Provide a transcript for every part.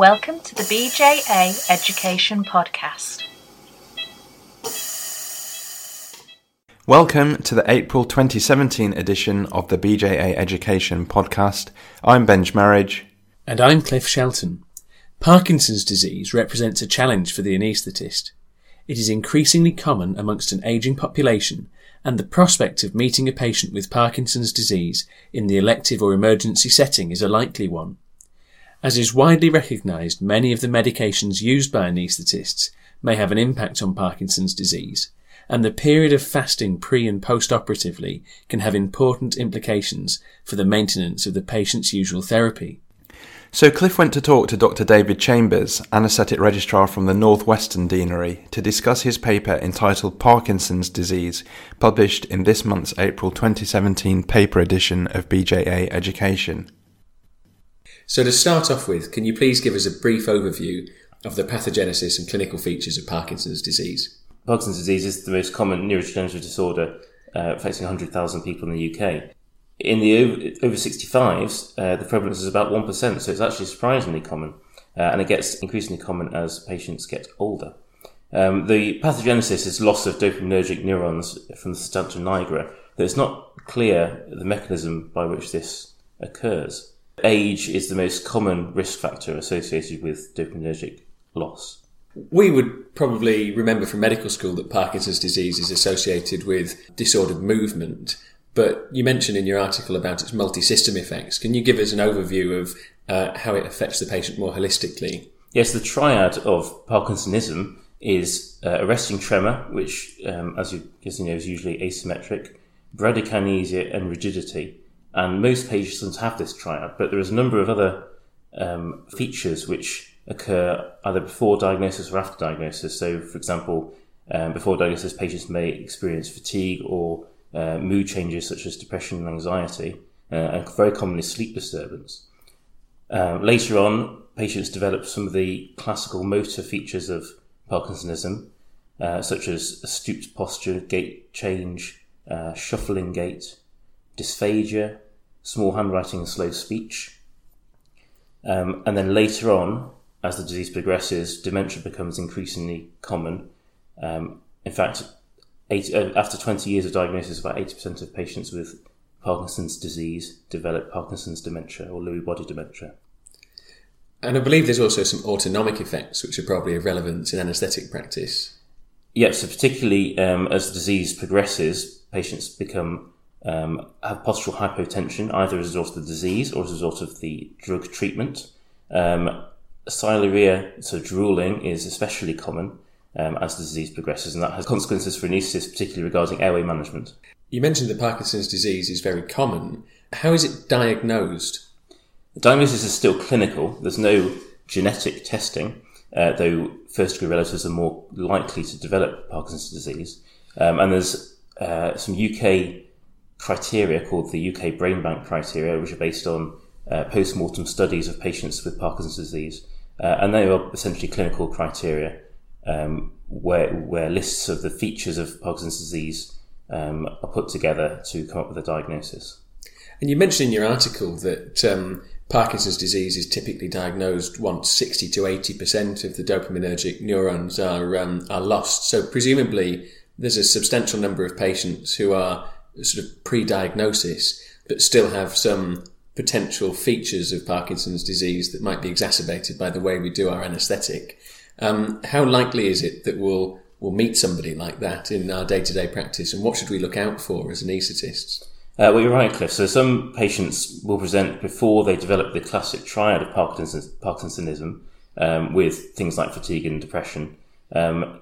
Welcome to the BJA Education Podcast. Welcome to the April 2017 edition of the BJA Education Podcast. I'm Benj Marriage. And I'm Cliff Shelton. Parkinson's disease represents a challenge for the anaesthetist. It is increasingly common amongst an ageing population, and the prospect of meeting a patient with Parkinson's disease in the elective or emergency setting is a likely one. As is widely recognised, many of the medications used by anaesthetists may have an impact on Parkinson's disease, and the period of fasting pre and post operatively can have important implications for the maintenance of the patient's usual therapy. So Cliff went to talk to Dr. David Chambers, anaesthetic registrar from the Northwestern Deanery, to discuss his paper entitled Parkinson's Disease, published in this month's April 2017 paper edition of BJA Education. So, to start off with, can you please give us a brief overview of the pathogenesis and clinical features of Parkinson's disease? Parkinson's disease is the most common neurodegenerative disorder uh, affecting 100,000 people in the UK. In the over, over 65s, uh, the prevalence is about 1%, so it's actually surprisingly common. Uh, and it gets increasingly common as patients get older. Um, the pathogenesis is loss of dopaminergic neurons from the substantia nigra, but it's not clear the mechanism by which this occurs. Age is the most common risk factor associated with dopaminergic loss. We would probably remember from medical school that Parkinson's disease is associated with disordered movement, but you mentioned in your article about its multi system effects. Can you give us an overview of uh, how it affects the patient more holistically? Yes, the triad of Parkinsonism is uh, arresting tremor, which, um, as you, as you know, is usually asymmetric, bradykinesia, and rigidity. And most patients have this triad, but there is a number of other um, features which occur either before diagnosis or after diagnosis. So, for example, um, before diagnosis, patients may experience fatigue or uh, mood changes such as depression and anxiety, uh, and very commonly sleep disturbance. Um, later on, patients develop some of the classical motor features of Parkinsonism, uh, such as a stooped posture, gait change, uh, shuffling gait, dysphagia, small handwriting and slow speech. Um, and then later on, as the disease progresses, dementia becomes increasingly common. Um, in fact, eight, uh, after 20 years of diagnosis, about 80% of patients with Parkinson's disease develop Parkinson's dementia or Lewy body dementia. And I believe there's also some autonomic effects which are probably of relevance in anaesthetic practice. Yes, so particularly um, as the disease progresses, patients become um, have postural hypotension either as a result of the disease or as a result of the drug treatment. Um, so drooling, is especially common um, as the disease progresses, and that has consequences for anaesthetists, particularly regarding airway management. You mentioned that Parkinson's disease is very common. How is it diagnosed? The diagnosis is still clinical. There's no genetic testing, uh, though first degree relatives are more likely to develop Parkinson's disease. Um, and there's uh, some UK criteria called the UK Brain Bank criteria, which are based on uh, post mortem studies of patients with Parkinson's disease. Uh, and they are essentially clinical criteria um, where, where lists of the features of Parkinson's disease um, are put together to come up with a diagnosis. And you mentioned in your article that um, Parkinson's disease is typically diagnosed once 60 to 80% of the dopaminergic neurons are, um, are lost. So presumably there's a substantial number of patients who are sort of pre-diagnosis, but still have some potential features of Parkinson's disease that might be exacerbated by the way we do our anaesthetic. Um, how likely is it that we'll we'll meet somebody like that in our day to day practice, and what should we look out for as anaesthetists? Uh, well, you're right, Cliff. So some patients will present before they develop the classic triad of Parkinson's, Parkinsonism um, with things like fatigue and depression. Um,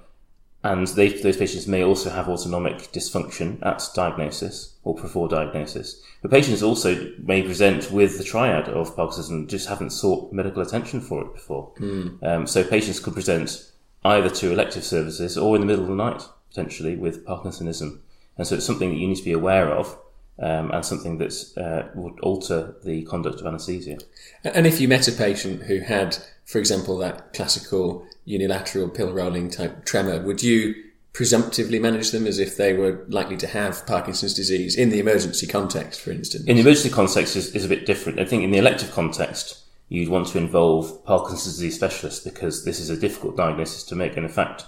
and they, those patients may also have autonomic dysfunction at diagnosis or before diagnosis. The patients also may present with the triad of Parkinson's and just haven't sought medical attention for it before. Mm. Um, so patients could present either to elective services or in the middle of the night, potentially, with Parkinsonism. And so it's something that you need to be aware of um, and something that uh, would alter the conduct of anaesthesia. And if you met a patient who had, for example, that classical unilateral pill rolling type tremor, would you presumptively manage them as if they were likely to have Parkinson's disease in the emergency context, for instance? In the emergency context is, is a bit different. I think in the elective context, you'd want to involve Parkinson's disease specialists because this is a difficult diagnosis to make. And in fact,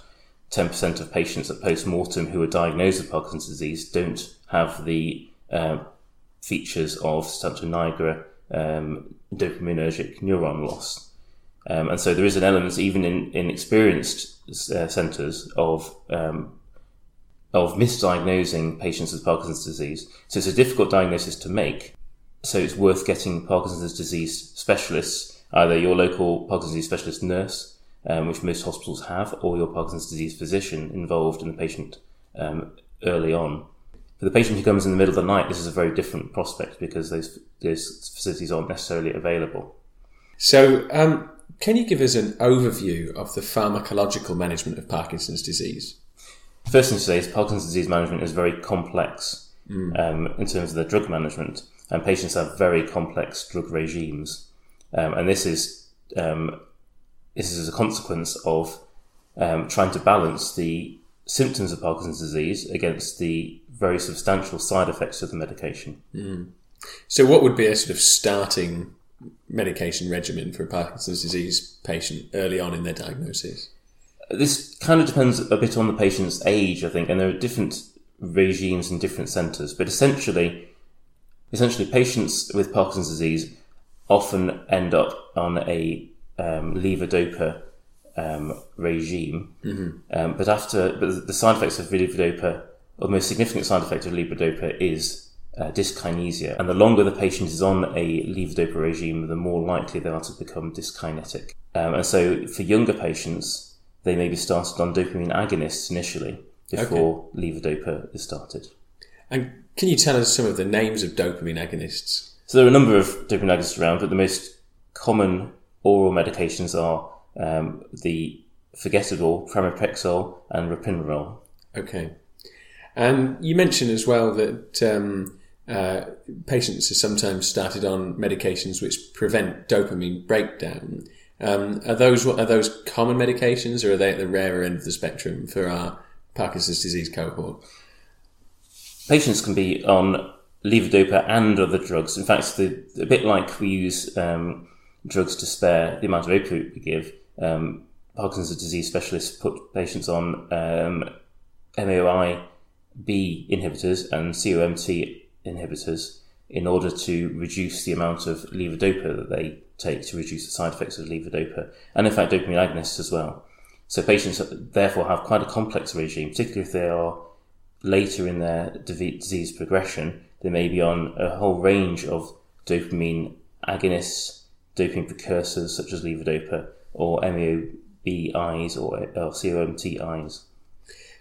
10% of patients at post-mortem who are diagnosed with Parkinson's disease don't have the uh, features of substantia nigra um, dopaminergic neuron loss. Um, and so there is an element, even in, in experienced uh, centres, of um, of misdiagnosing patients with Parkinson's disease. So it's a difficult diagnosis to make. So it's worth getting Parkinson's disease specialists, either your local Parkinson's disease specialist nurse, um, which most hospitals have, or your Parkinson's disease physician involved in the patient um, early on. For the patient who comes in the middle of the night, this is a very different prospect because those, those facilities aren't necessarily available. So, um, can you give us an overview of the pharmacological management of Parkinson's disease? First thing to say is Parkinson's disease management is very complex mm. um, in terms of the drug management, and patients have very complex drug regimes. Um, and this is um, this is a consequence of um, trying to balance the symptoms of Parkinson's disease against the very substantial side effects of the medication. Mm. So, what would be a sort of starting medication regimen for a Parkinson's disease patient early on in their diagnosis? This kind of depends a bit on the patient's age, I think, and there are different regimes in different centres. But essentially, essentially, patients with Parkinson's disease often end up on a um, levodopa um, regime. Mm-hmm. Um, but after, but the side effects of levodopa, or the most significant side effect of levodopa is uh, dyskinesia. And the longer the patient is on a levodopa regime, the more likely they are to become dyskinetic. Um, and so for younger patients, they may be started on dopamine agonists initially before okay. levodopa is started. And can you tell us some of the names of dopamine agonists? So there are a number of dopamine agonists around, but the most common oral medications are um, the forgettable pramipexole and ropinirole. Okay. And you mentioned as well that um, uh, patients are sometimes started on medications which prevent dopamine breakdown. Um, are those are those common medications, or are they at the rarer end of the spectrum for our Parkinson's disease cohort? Patients can be on levodopa and other drugs. In fact, the, a bit like we use um, drugs to spare the amount of opioid we give. Um, Parkinson's disease specialists put patients on um, MAOI B inhibitors and COMT inhibitors in order to reduce the amount of levodopa that they take to reduce the side effects of levodopa, and in fact dopamine agonists as well. So patients therefore have quite a complex regime, particularly if they are later in their disease progression. They may be on a whole range of dopamine agonists, dopamine precursors such as levodopa or MAOBIs or, or COMTIs.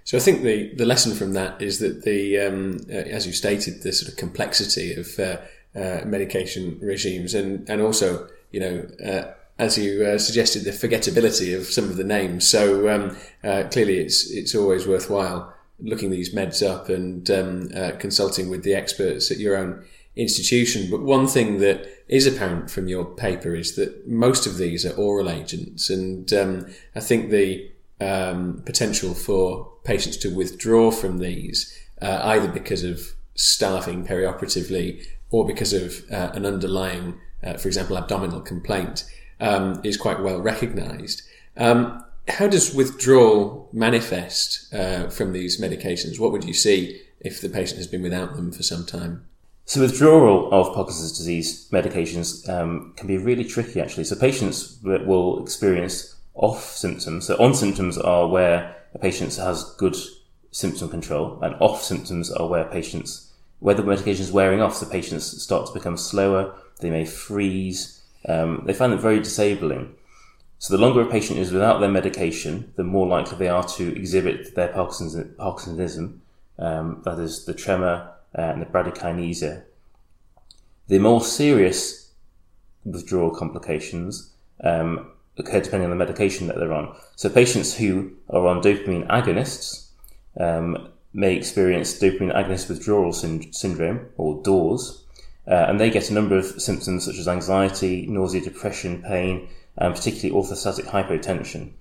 So I think the, the lesson from that is that the um, uh, as you stated the sort of complexity of uh, uh, medication regimes and and also you know uh, as you uh, suggested the forgettability of some of the names. So um, uh, clearly it's it's always worthwhile looking these meds up and um, consulting with the experts at your own institution. But one thing that is apparent from your paper is that most of these are oral agents, and um, I think the um, potential for patients to withdraw from these uh, either because of staffing perioperatively or because of uh, an underlying, uh, for example, abdominal complaint um, is quite well recognised. Um, how does withdrawal manifest uh, from these medications? What would you see if the patient has been without them for some time? So withdrawal of Parkinson's disease medications um, can be really tricky actually. So patients will experience off symptoms. So on symptoms are where a patient has good symptom control and off symptoms are where patients, where the medication is wearing off, so patients start to become slower, they may freeze, um, they find it very disabling. So the longer a patient is without their medication, the more likely they are to exhibit their Parkinsonism, um, that is the tremor, uh, and the bradykinesia. The more serious withdrawal complications um, occur depending on the medication that they're on. So patients who are on dopamine agonists um, may experience dopamine agonist withdrawal syndrome or DAWS, uh, and they get a number of symptoms such as anxiety, nausea, depression, pain, and particularly orthostatic hypotension.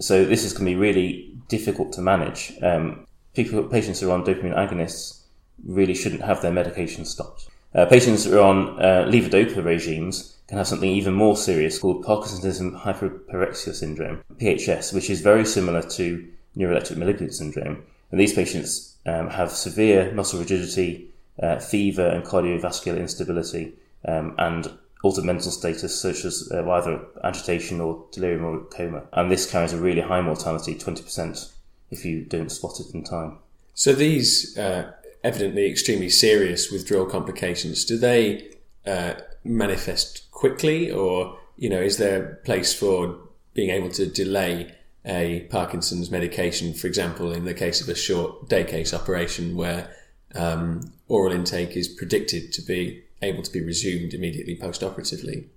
So this is going to be really difficult to manage. Um, people, patients who are on dopamine agonists really shouldn't have their medication stopped. Uh, patients who are on uh, levodopa regimes can have something even more serious called Parkinsonism hyperpyrexia syndrome, PHS, which is very similar to neuroleptic malignant syndrome. And these patients um, have severe muscle rigidity, uh, fever, and cardiovascular instability, um, and altered mental status such as uh, either agitation or delirium or coma. And this carries a really high mortality, 20%, if you don't spot it in time. So these uh, evidently extremely serious withdrawal complications, do they uh, manifest quickly or, you know, is there a place for being able to delay a Parkinson's medication, for example, in the case of a short day case operation where um, oral intake is predicted to be able to be resumed immediately post-operatively?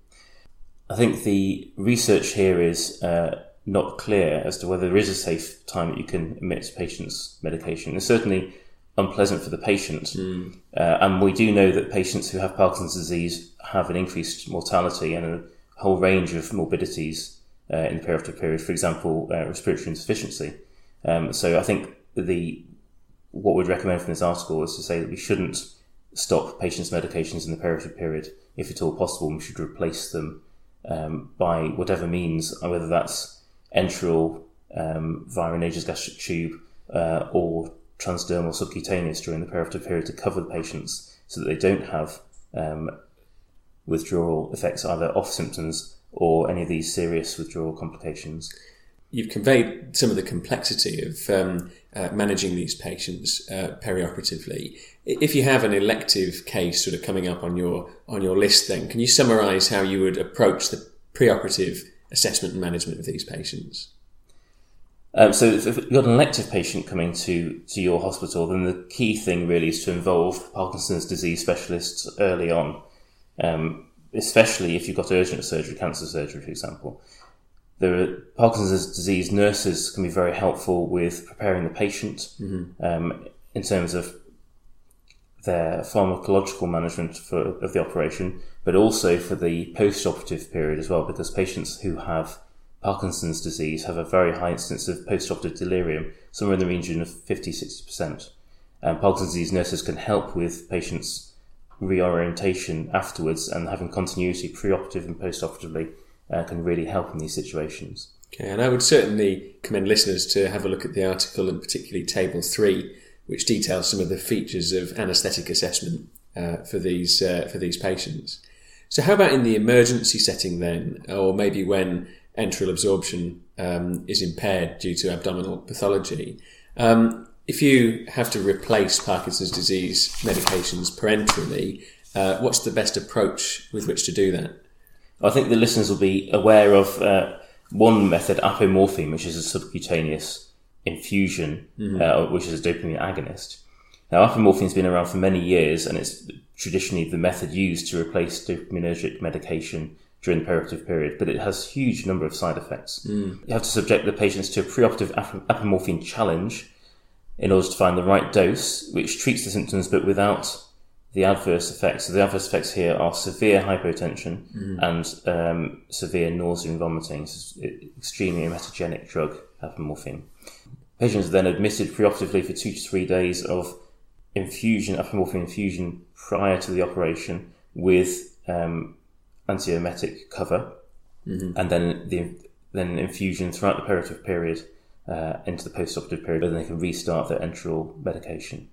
I think the research here is uh, not clear as to whether there is a safe time that you can omit patients' medication. It's certainly unpleasant for the patient, mm. uh, and we do know that patients who have Parkinson's disease have an increased mortality and a whole range of morbidities uh, in the perioperative period. For example, uh, respiratory insufficiency. Um, so I think the what we'd recommend from this article is to say that we shouldn't stop patients' medications in the perioperative period if at all possible. We should replace them um, by whatever means, whether that's enteral um, via a gastric tube uh, or transdermal subcutaneous during the perioperative period to cover the patients so that they don't have um, withdrawal effects either off symptoms or any of these serious withdrawal complications. You've conveyed some of the complexity of um, uh, managing these patients uh, perioperatively. If you have an elective case sort of coming up on your on your list, then can you summarise how you would approach the preoperative assessment and management of these patients? Um, so if you've got an elective patient coming to, to your hospital, then the key thing really is to involve Parkinson's disease specialists early on, um, especially if you've got urgent surgery, cancer surgery, for example. The Parkinson's disease nurses can be very helpful with preparing the patient mm-hmm. um, in terms of their pharmacological management for, of the operation, but also for the post-operative period as well, because patients who have Parkinson's disease have a very high incidence of post-operative delirium, somewhere in the region of 50-60%. And Parkinson's disease nurses can help with patients' reorientation afterwards and having continuity pre-operative and post-operatively uh, can really help in these situations. Okay, and I would certainly commend listeners to have a look at the article and particularly Table 3, which details some of the features of anaesthetic assessment uh, for these uh, for these patients. So, how about in the emergency setting then, or maybe when enteral absorption um, is impaired due to abdominal pathology. Um, if you have to replace Parkinson's disease medications parenterally, uh, what's the best approach with which to do that? I think the listeners will be aware of uh, one method, apomorphine, which is a subcutaneous infusion, mm-hmm. uh, which is a dopamine agonist. Now, apomorphine has been around for many years, and it's traditionally the method used to replace dopaminergic medication during the perioperative period, but it has a huge number of side effects. Mm. You have to subject the patients to a preoperative apomorphine challenge in order to find the right dose, which treats the symptoms but without the adverse effects. So the adverse effects here are severe hypotension mm. and um, severe nausea and vomiting. It's extremely emetogenic drug, apomorphine. Patients are then admitted preoperatively for two to three days of infusion, apomorphine infusion prior to the operation with um, antiemetic cover, mm-hmm. and then the then infusion throughout the perioperative period uh, into the post-operative period, and then they can restart their enteral medication.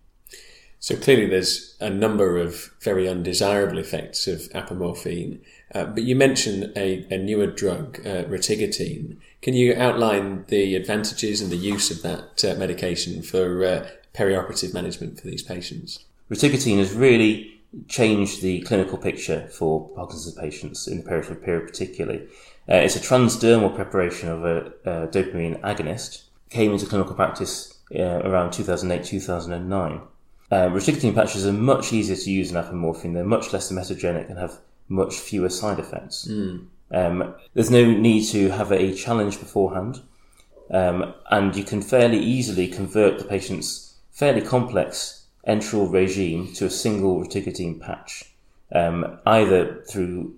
So clearly, there's a number of very undesirable effects of apomorphine. Uh, but you mentioned a, a newer drug, uh, rotigotine. Can you outline the advantages and the use of that uh, medication for uh, perioperative management for these patients? Rotigotine is really change the clinical picture for Parkinson's patients in the perioperative period, particularly. Uh, it's a transdermal preparation of a, a, dopamine agonist. Came into clinical practice uh, around 2008 2009. Uh, restricting patches are much easier to use than apomorphine. They're much less emetogenic and have much fewer side effects. Mm. Um, there's no need to have a challenge beforehand, um, and you can fairly easily convert the patient's fairly complex enteral regime to a single rotigotine patch, um, either through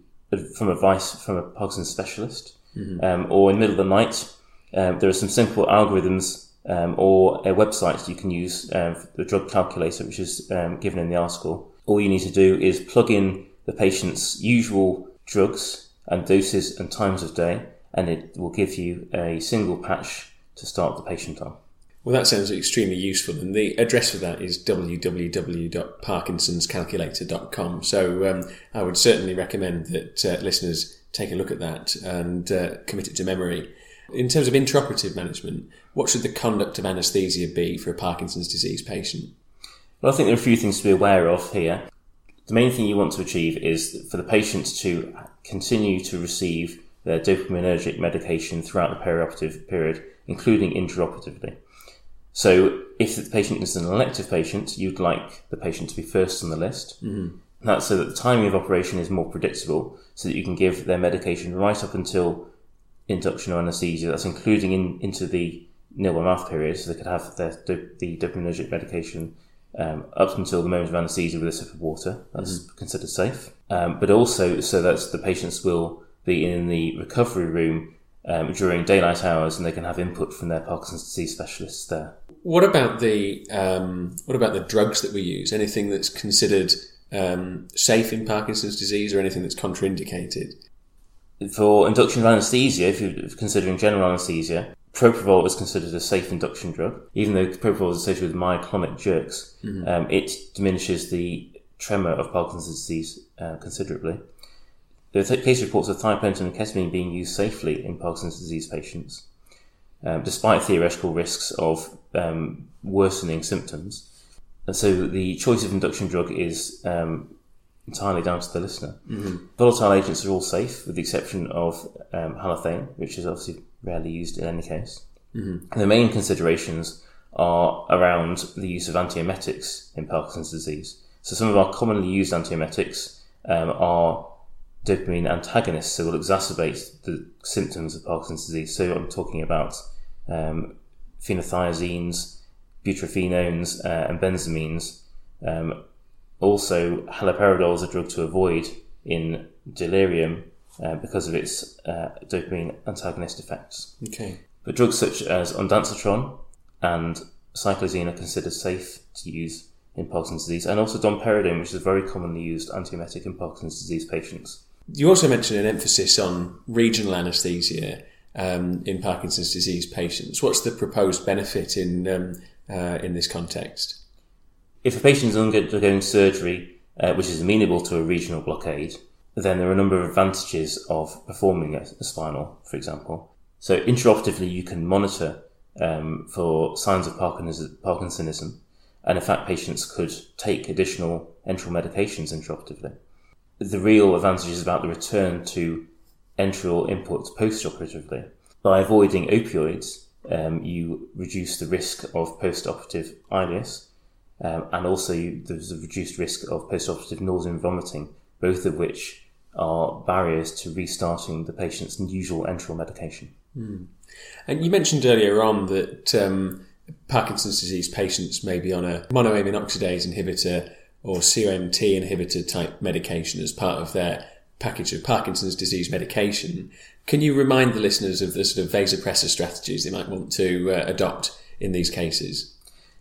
from advice from a Parkinson's specialist mm-hmm. um, or in the middle of the night. Um, there are some simple algorithms um, or a website you can use um, the drug calculator, which is um, given in the article. All you need to do is plug in the patient's usual drugs and doses and times of day, and it will give you a single patch to start the patient on. Well, that sounds extremely useful, and the address for that is www.parkinsonscalculator.com. So um, I would certainly recommend that uh, listeners take a look at that and uh, commit it to memory. In terms of intraoperative management, what should the conduct of anaesthesia be for a Parkinson's disease patient? Well, I think there are a few things to be aware of here. The main thing you want to achieve is for the patient to continue to receive their dopaminergic medication throughout the perioperative period, including intraoperatively. So, if the patient is an elective patient, you'd like the patient to be first on the list. Mm-hmm. That's so that the timing of operation is more predictable, so that you can give their medication right up until induction or anaesthesia. That's including in, into the nil by mouth period, so they could have their, the dopaminergic medication um, up until the moment of anaesthesia with a sip of water. That's mm-hmm. considered safe. Um, but also so that the patients will be in the recovery room um, during daylight hours and they can have input from their Parkinson's disease specialists there. What about the um, what about the drugs that we use? Anything that's considered um, safe in Parkinson's disease or anything that's contraindicated? For induction of anaesthesia, if you're considering general anaesthesia, propofol is considered a safe induction drug. Even though propofol is associated with myoclonic jerks, mm-hmm. um, it diminishes the tremor of Parkinson's disease uh, considerably. There are case reports of thiopentone and ketamine being used safely in Parkinson's disease patients, um, despite theoretical risks of um, worsening symptoms. And so the choice of induction drug is um, entirely down to the listener. Mm-hmm. Volatile agents are all safe, with the exception of um, halothane, which is obviously rarely used in any case. Mm-hmm. The main considerations are around the use of antiemetics in Parkinson's disease. So some of our commonly used antiemetics um, are dopamine antagonists, so will exacerbate the symptoms of Parkinson's disease. So I'm talking about um, phenothiazines, butyrophenones, uh, and benzamides. Um, also, haloperidol is a drug to avoid in delirium uh, because of its uh, dopamine antagonist effects. Okay. But drugs such as ondansetron and cyclizine are considered safe to use in Parkinson's disease, and also domperidone, which is a very commonly used antiemetic in Parkinson's disease patients. You also mentioned an emphasis on regional anaesthesia um, in Parkinson's disease patients. What's the proposed benefit in um, uh, in this context? If a patient is undergoing surgery uh, which is amenable to a regional blockade, then there are a number of advantages of performing a, a spinal, for example. So intraoperatively, you can monitor um, for signs of Parkinsonism, and in fact, patients could take additional enteral medications intraoperatively. The real advantage is about the return to enteral inputs postoperatively. By avoiding opioids, um, you reduce the risk of postoperative ileus, um, and also you, there's a reduced risk of postoperative nausea and vomiting, both of which are barriers to restarting the patient's usual enteral medication. Mm. And you mentioned earlier on that um, Parkinson's disease patients may be on a monoamine oxidase inhibitor or COMT inhibitor type medication as part of their package of Parkinson's disease medication. Can you remind the listeners of the sort of vasopressor strategies they might want to uh, adopt in these cases?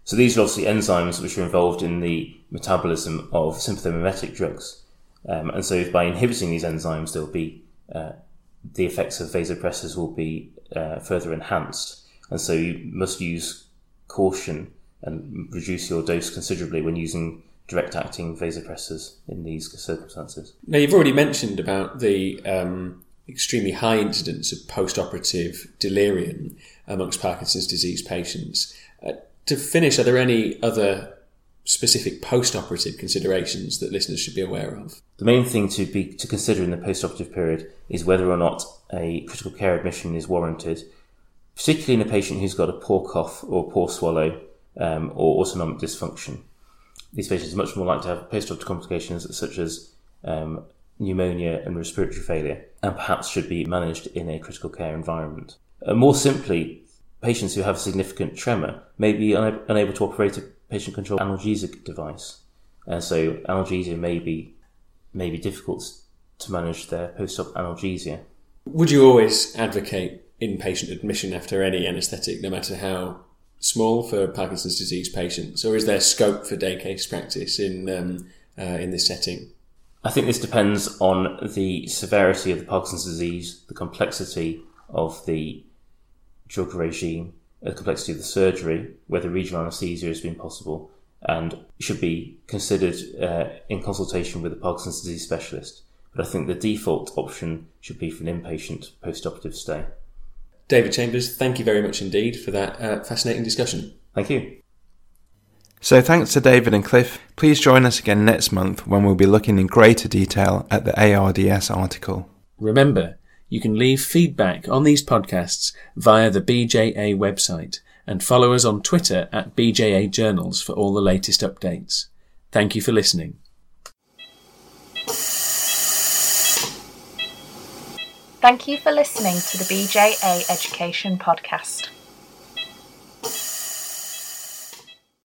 So these are obviously enzymes which are involved in the metabolism of sympathomimetic drugs. Um, and so by inhibiting these enzymes, there'll be uh, the effects of vasopressors will be uh, further enhanced. And so you must use caution and reduce your dose considerably when using direct acting vasopressors in these circumstances. Now, you've already mentioned about the um, extremely high incidence of post operative delirium amongst Parkinson's disease patients. Uh, to finish, are there any other specific post-operative considerations that listeners should be aware of? The main thing to be to consider in the post-operative period is whether or not a critical care admission is warranted, particularly in a patient who's got a poor cough or poor swallow um, or autonomic dysfunction. These patients are much more likely to have post-operative complications such as um, pneumonia and respiratory failure, and perhaps should be managed in a critical care environment. Uh, more simply, patients who have significant tremor may be unable to operate a patient controlled analgesic device. And so analgesia may be, may be difficult to manage their post-op analgesia. Would you always advocate inpatient admission after any anaesthetic, no matter how small, for Parkinson's disease patients, or is there scope for day case practice in um, uh, in this setting? I think this depends on the severity of the Parkinson's disease, the complexity of the drug regime, the complexity of the surgery, whether regional anaesthesia has been possible, and should be considered uh, in consultation with a Parkinson's disease specialist. But I think the default option should be for an inpatient post-operative stay. David Chambers, thank you very much indeed for that uh, fascinating discussion. Thank you. So thanks to David and Cliff. Please join us again next month when we'll be looking in greater detail at the ARDS article. Remember, you can leave feedback on these podcasts via the BJA website and follow us on Twitter at BJA Journals for all the latest updates. Thank you for listening. Thank you for listening to the BJA Education Podcast.